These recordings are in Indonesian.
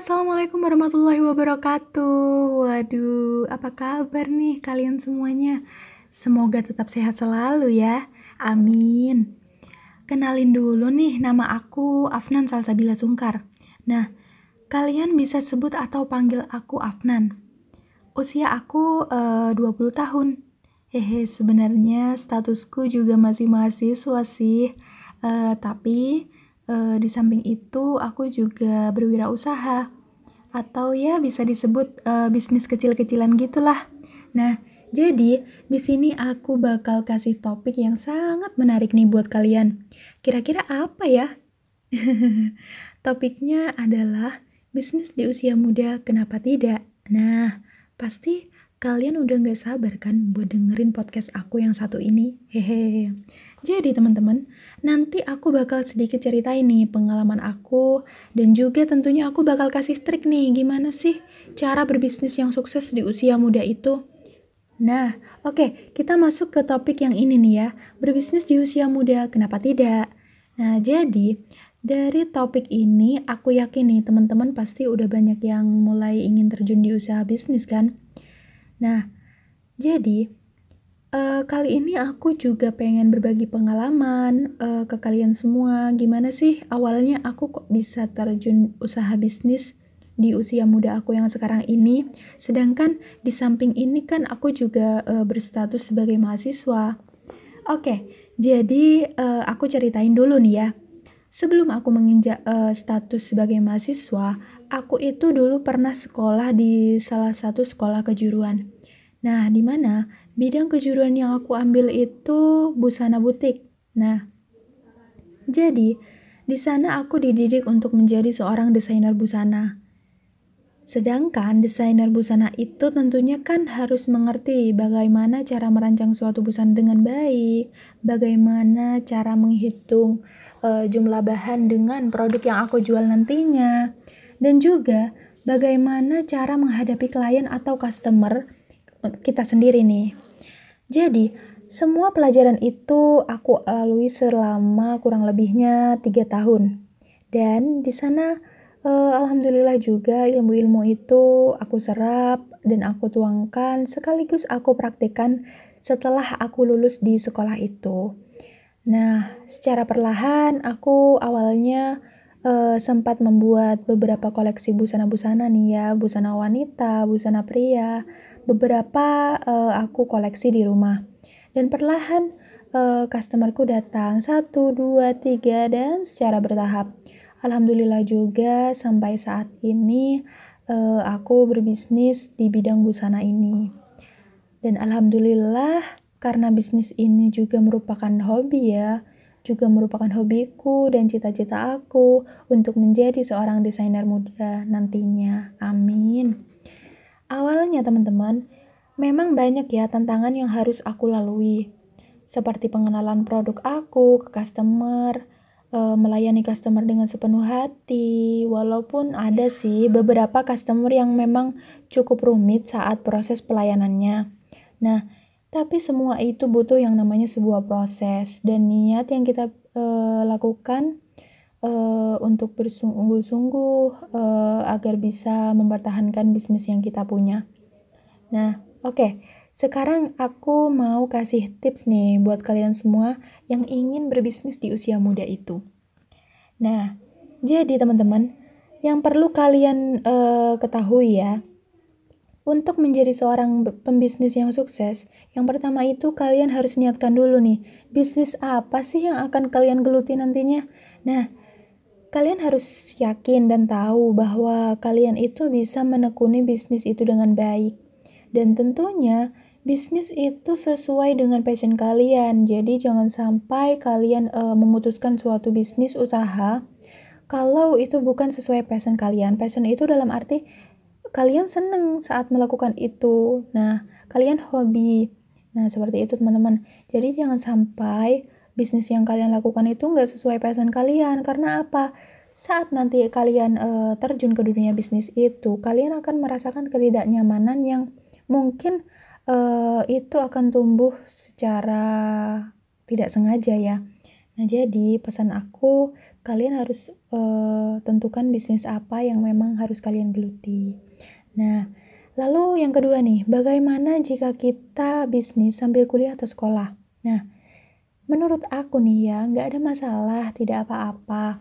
assalamualaikum warahmatullahi wabarakatuh. Waduh, apa kabar nih kalian semuanya? Semoga tetap sehat selalu ya. Amin. Kenalin dulu nih, nama aku Afnan Salsabila Sungkar. Nah, kalian bisa sebut atau panggil aku Afnan. Usia aku eh, uh, 20 tahun. Hehe, sebenarnya statusku juga masih mahasiswa sih. Uh, tapi uh, di samping itu aku juga berwirausaha atau ya bisa disebut uh, bisnis kecil-kecilan gitulah. Nah, jadi di sini aku bakal kasih topik yang sangat menarik nih buat kalian. Kira-kira apa ya? Topiknya adalah bisnis di usia muda, kenapa tidak? Nah, pasti kalian udah gak sabar kan buat dengerin podcast aku yang satu ini? Hehehe. Jadi teman-teman, nanti aku bakal sedikit ceritain nih pengalaman aku dan juga tentunya aku bakal kasih trik nih gimana sih cara berbisnis yang sukses di usia muda itu. Nah, oke, okay, kita masuk ke topik yang ini nih ya. Berbisnis di usia muda, kenapa tidak? Nah, jadi dari topik ini aku yakin nih teman-teman pasti udah banyak yang mulai ingin terjun di usaha bisnis kan? Nah, jadi uh, kali ini aku juga pengen berbagi pengalaman uh, ke kalian semua. Gimana sih awalnya aku kok bisa terjun usaha bisnis di usia muda aku yang sekarang ini. Sedangkan di samping ini kan aku juga uh, berstatus sebagai mahasiswa. Oke, jadi uh, aku ceritain dulu nih ya. Sebelum aku menginjak uh, status sebagai mahasiswa, aku itu dulu pernah sekolah di salah satu sekolah kejuruan. Nah, di mana bidang kejuruan yang aku ambil itu busana butik. Nah, jadi di sana aku dididik untuk menjadi seorang desainer busana. Sedangkan desainer busana itu tentunya kan harus mengerti bagaimana cara merancang suatu busana dengan baik, bagaimana cara menghitung uh, jumlah bahan dengan produk yang aku jual nantinya, dan juga bagaimana cara menghadapi klien atau customer kita sendiri nih. Jadi, semua pelajaran itu aku lalui selama kurang lebihnya tiga tahun. Dan di sana, uh, alhamdulillah juga ilmu-ilmu itu aku serap dan aku tuangkan sekaligus aku praktekkan setelah aku lulus di sekolah itu. Nah, secara perlahan aku awalnya uh, sempat membuat beberapa koleksi busana-busana nih ya, busana wanita, busana pria, beberapa uh, aku koleksi di rumah. Dan perlahan uh, customerku datang satu, dua, tiga dan secara bertahap. Alhamdulillah juga sampai saat ini uh, aku berbisnis di bidang busana ini. Dan alhamdulillah karena bisnis ini juga merupakan hobi ya, juga merupakan hobiku dan cita-cita aku untuk menjadi seorang desainer muda nantinya. Amin. Awalnya teman-teman, memang banyak ya tantangan yang harus aku lalui. Seperti pengenalan produk aku ke customer, uh, melayani customer dengan sepenuh hati. Walaupun ada sih beberapa customer yang memang cukup rumit saat proses pelayanannya. Nah, tapi semua itu butuh yang namanya sebuah proses dan niat yang kita uh, lakukan uh, untuk bersungguh-sungguh uh, agar bisa mempertahankan bisnis yang kita punya. Nah, oke. Okay. Sekarang aku mau kasih tips nih buat kalian semua yang ingin berbisnis di usia muda itu. Nah, jadi teman-teman, yang perlu kalian uh, ketahui ya, untuk menjadi seorang pembisnis yang sukses, yang pertama itu kalian harus niatkan dulu nih, bisnis apa sih yang akan kalian geluti nantinya? Nah, kalian harus yakin dan tahu bahwa kalian itu bisa menekuni bisnis itu dengan baik. Dan tentunya bisnis itu sesuai dengan passion kalian. Jadi jangan sampai kalian uh, memutuskan suatu bisnis usaha kalau itu bukan sesuai passion kalian. Passion itu dalam arti kalian seneng saat melakukan itu. Nah, kalian hobi. Nah, seperti itu teman-teman. Jadi jangan sampai bisnis yang kalian lakukan itu nggak sesuai passion kalian. Karena apa? Saat nanti kalian uh, terjun ke dunia bisnis itu, kalian akan merasakan ketidaknyamanan yang mungkin uh, itu akan tumbuh secara tidak sengaja ya. Nah, jadi pesan aku, kalian harus uh, tentukan bisnis apa yang memang harus kalian geluti. Nah, lalu yang kedua nih, bagaimana jika kita bisnis sambil kuliah atau sekolah? Nah, menurut aku nih ya, nggak ada masalah, tidak apa-apa.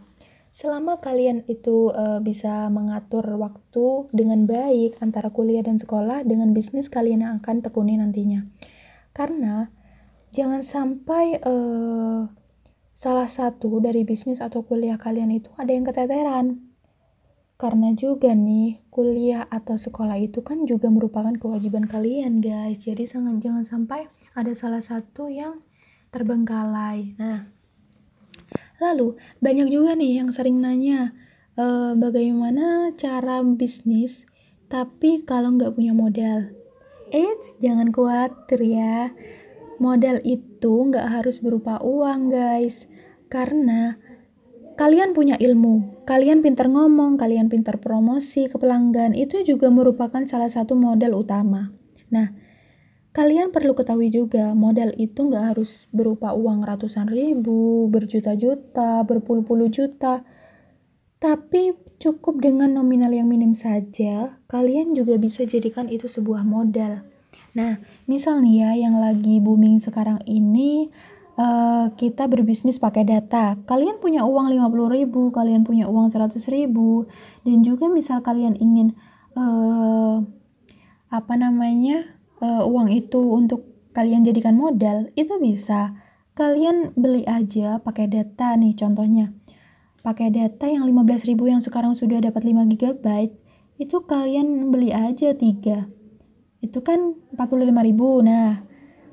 Selama kalian itu uh, bisa mengatur waktu dengan baik antara kuliah dan sekolah dengan bisnis kalian yang akan tekuni nantinya. Karena jangan sampai uh, salah satu dari bisnis atau kuliah kalian itu ada yang keteteran. Karena juga nih, kuliah atau sekolah itu kan juga merupakan kewajiban kalian, guys. Jadi sangat jangan sampai ada salah satu yang terbengkalai. Nah, lalu banyak juga nih yang sering nanya e, bagaimana cara bisnis tapi kalau nggak punya modal. Eits, jangan khawatir ya modal itu nggak harus berupa uang guys karena kalian punya ilmu, kalian pintar ngomong, kalian pintar promosi ke pelanggan, itu juga merupakan salah satu modal utama. Nah, kalian perlu ketahui juga, modal itu nggak harus berupa uang ratusan ribu, berjuta-juta, berpuluh-puluh juta, tapi cukup dengan nominal yang minim saja, kalian juga bisa jadikan itu sebuah modal. Nah, misal nih ya yang lagi booming sekarang ini uh, kita berbisnis pakai data. Kalian punya uang 50 ribu, kalian punya uang 100 ribu, dan juga misal kalian ingin uh, apa namanya uh, uang itu untuk kalian jadikan modal, itu bisa. Kalian beli aja pakai data nih contohnya. Pakai data yang 15 ribu yang sekarang sudah dapat 5 GB, itu kalian beli aja 3 itu kan 45 ribu nah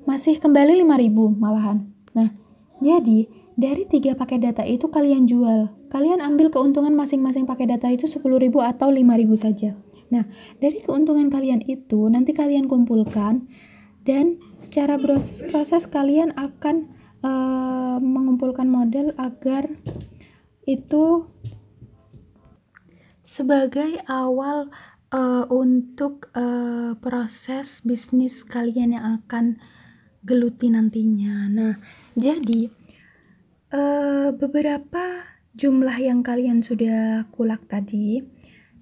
masih kembali 5 ribu malahan. Nah jadi dari tiga pakai data itu kalian jual. Kalian ambil keuntungan masing-masing pakai data itu 10 ribu atau 5 ribu saja. Nah dari keuntungan kalian itu nanti kalian kumpulkan dan secara proses proses kalian akan uh, mengumpulkan model agar itu sebagai awal uh, untuk uh, proses bisnis kalian yang akan geluti nantinya. Nah, jadi uh, beberapa jumlah yang kalian sudah kulak tadi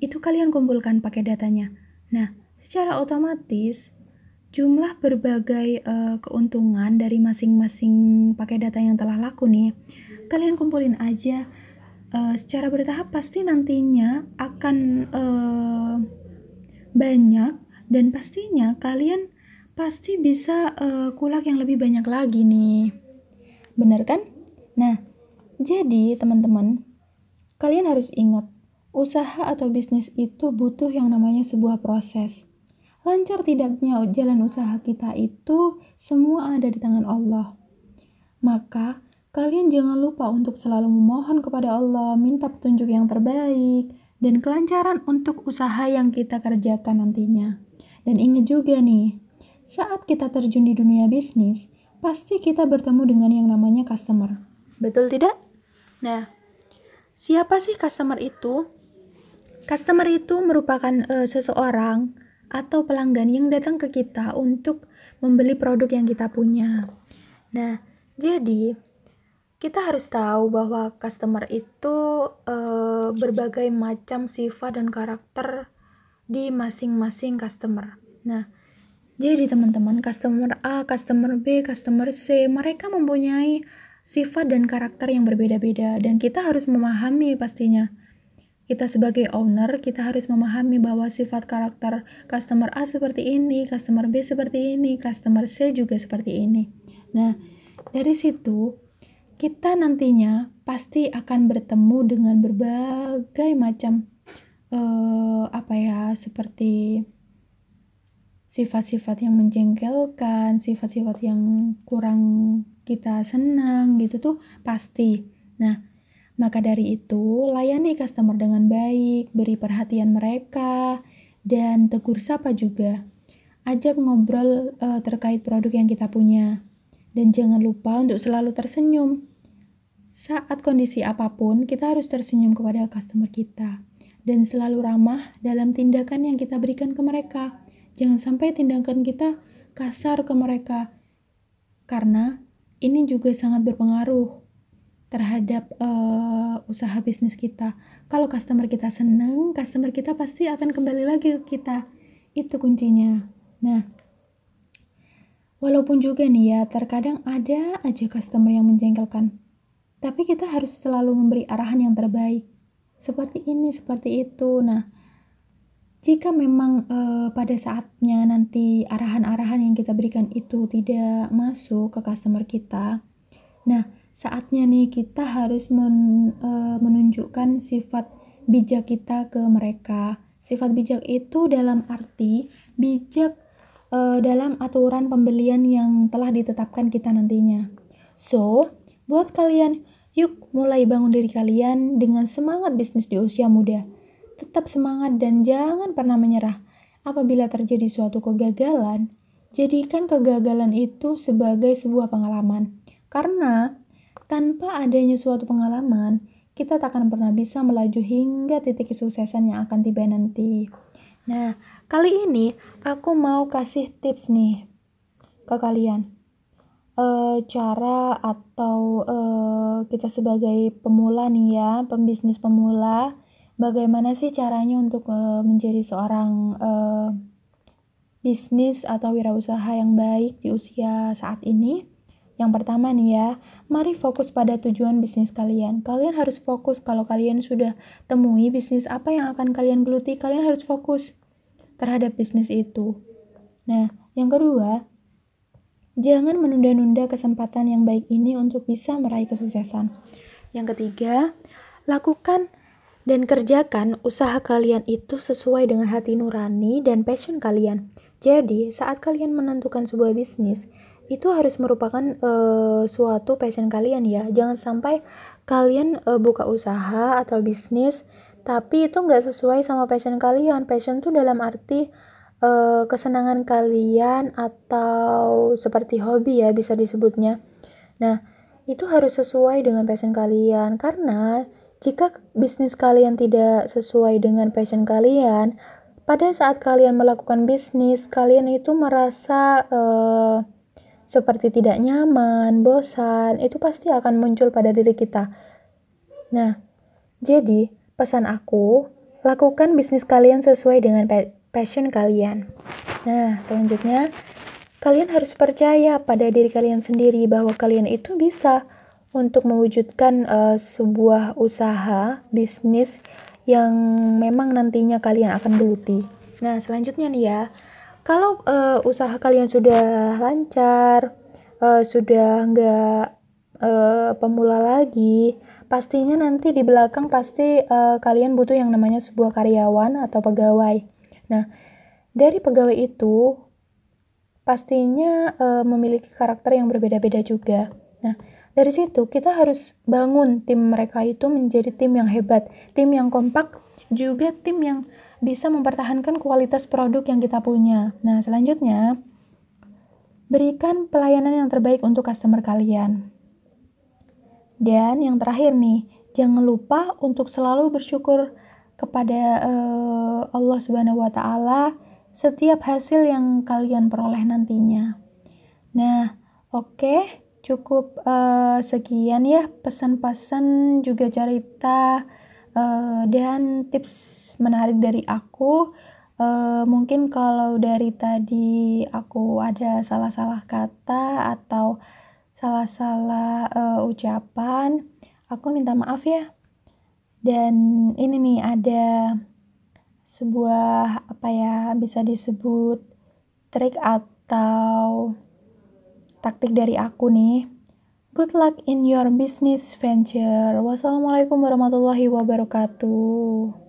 itu kalian kumpulkan pakai datanya. Nah, secara otomatis jumlah berbagai uh, keuntungan dari masing-masing pakai data yang telah laku nih, kalian kumpulin aja uh, secara bertahap pasti nantinya akan uh, banyak dan pastinya kalian pasti bisa uh, kulak yang lebih banyak lagi nih. Bener kan? Nah, jadi teman-teman, kalian harus ingat, usaha atau bisnis itu butuh yang namanya sebuah proses. Lancar tidaknya jalan usaha kita itu semua ada di tangan Allah. Maka, kalian jangan lupa untuk selalu memohon kepada Allah, minta petunjuk yang terbaik, dan kelancaran untuk usaha yang kita kerjakan nantinya. Dan ingat juga nih, saat kita terjun di dunia bisnis, pasti kita bertemu dengan yang namanya customer. Betul tidak? Nah, siapa sih customer itu? Customer itu merupakan uh, seseorang atau pelanggan yang datang ke kita untuk membeli produk yang kita punya. Nah, jadi kita harus tahu bahwa customer itu uh, berbagai macam sifat dan karakter di masing-masing customer. Nah, jadi teman-teman, customer A, customer B, customer C, mereka mempunyai sifat dan karakter yang berbeda-beda dan kita harus memahami pastinya. Kita sebagai owner, kita harus memahami bahwa sifat karakter customer A seperti ini, customer B seperti ini, customer C juga seperti ini. Nah, dari situ kita nantinya pasti akan bertemu dengan berbagai macam uh, apa ya seperti sifat-sifat yang menjengkelkan, sifat-sifat yang kurang kita senang gitu tuh pasti. Nah, maka dari itu layani customer dengan baik, beri perhatian mereka dan tegur sapa juga. Ajak ngobrol uh, terkait produk yang kita punya. Dan jangan lupa untuk selalu tersenyum. Saat kondisi apa pun, kita harus tersenyum kepada customer kita dan selalu ramah dalam tindakan yang kita berikan ke mereka. Jangan sampai tindakan kita kasar ke mereka, karena ini juga sangat berpengaruh terhadap uh, usaha bisnis kita. Kalau customer kita senang, customer kita pasti akan kembali lagi ke kita. Itu kuncinya. Nah, walaupun juga nih ya, terkadang ada aja customer yang menjengkelkan. Tapi kita harus selalu memberi arahan yang terbaik. Seperti ini, seperti itu. Nah, jika memang uh, pada saatnya nanti arahan-arahan yang kita berikan itu tidak masuk ke customer kita, nah saatnya nih kita harus men, uh, menunjukkan sifat bijak kita ke mereka. Sifat bijak itu dalam arti bijak uh, dalam aturan pembelian yang telah ditetapkan kita nantinya. So, buat kalian, yuk mulai bangun diri kalian dengan semangat bisnis di usia muda. Tetap semangat dan jangan pernah menyerah. Apabila terjadi suatu kegagalan, jadikan kegagalan itu sebagai sebuah pengalaman. Karena tanpa adanya suatu pengalaman, kita tak akan pernah bisa melaju hingga titik kesuksesan yang akan tiba nanti. Nah, kali ini aku mau kasih tips nih ke kalian. E, cara atau e, kita sebagai pemula nih ya, pembisnis pemula, bagaimana sih caranya untuk e, menjadi seorang e, bisnis atau wirausaha yang baik di usia saat ini? Yang pertama nih ya, mari fokus pada tujuan bisnis kalian. Kalian harus fokus kalau kalian sudah temui bisnis apa yang akan kalian geluti, kalian harus fokus terhadap bisnis itu. Nah, yang kedua, jangan menunda-nunda kesempatan yang baik ini untuk bisa meraih kesuksesan. Yang ketiga, lakukan dan kerjakan usaha kalian itu sesuai dengan hati nurani dan passion kalian. Jadi, saat kalian menentukan sebuah bisnis, itu harus merupakan uh, suatu passion kalian ya jangan sampai kalian uh, buka usaha atau bisnis tapi itu nggak sesuai sama passion kalian. Passion tuh dalam arti uh, kesenangan kalian atau seperti hobi ya bisa disebutnya. Nah itu harus sesuai dengan passion kalian. Karena jika bisnis kalian tidak sesuai dengan passion kalian pada saat kalian melakukan bisnis kalian itu merasa uh, seperti tidak nyaman, bosan, itu pasti akan muncul pada diri kita. Nah, jadi pesan aku, lakukan bisnis kalian sesuai dengan passion kalian. Nah, selanjutnya, kalian harus percaya pada diri kalian sendiri bahwa kalian itu bisa untuk mewujudkan uh, sebuah usaha bisnis yang memang nantinya kalian akan geluti. Nah, selanjutnya nih ya, kalau uh, usaha kalian sudah lancar, uh, sudah nggak uh, pemula lagi, pastinya nanti di belakang pasti uh, kalian butuh yang namanya sebuah karyawan atau pegawai. Nah, dari pegawai itu pastinya uh, memiliki karakter yang berbeda-beda juga. Nah, dari situ kita harus bangun tim mereka itu menjadi tim yang hebat, tim yang kompak, juga tim yang bisa mempertahankan kualitas produk yang kita punya. Nah, selanjutnya, berikan pelayanan yang terbaik untuk customer kalian. Dan yang terakhir nih, jangan lupa untuk selalu bersyukur kepada uh, Allah Subhanahu wa taala setiap hasil yang kalian peroleh nantinya. Nah, oke, okay, cukup uh, sekian ya pesan-pesan juga cerita uh, dan tips menarik dari aku uh, mungkin kalau dari tadi aku ada salah-salah kata atau salah-salah uh, ucapan aku minta maaf ya dan ini nih ada sebuah apa ya bisa disebut trik atau taktik dari aku nih Good luck in your business venture. Wassalamualaikum warahmatullahi wabarakatuh.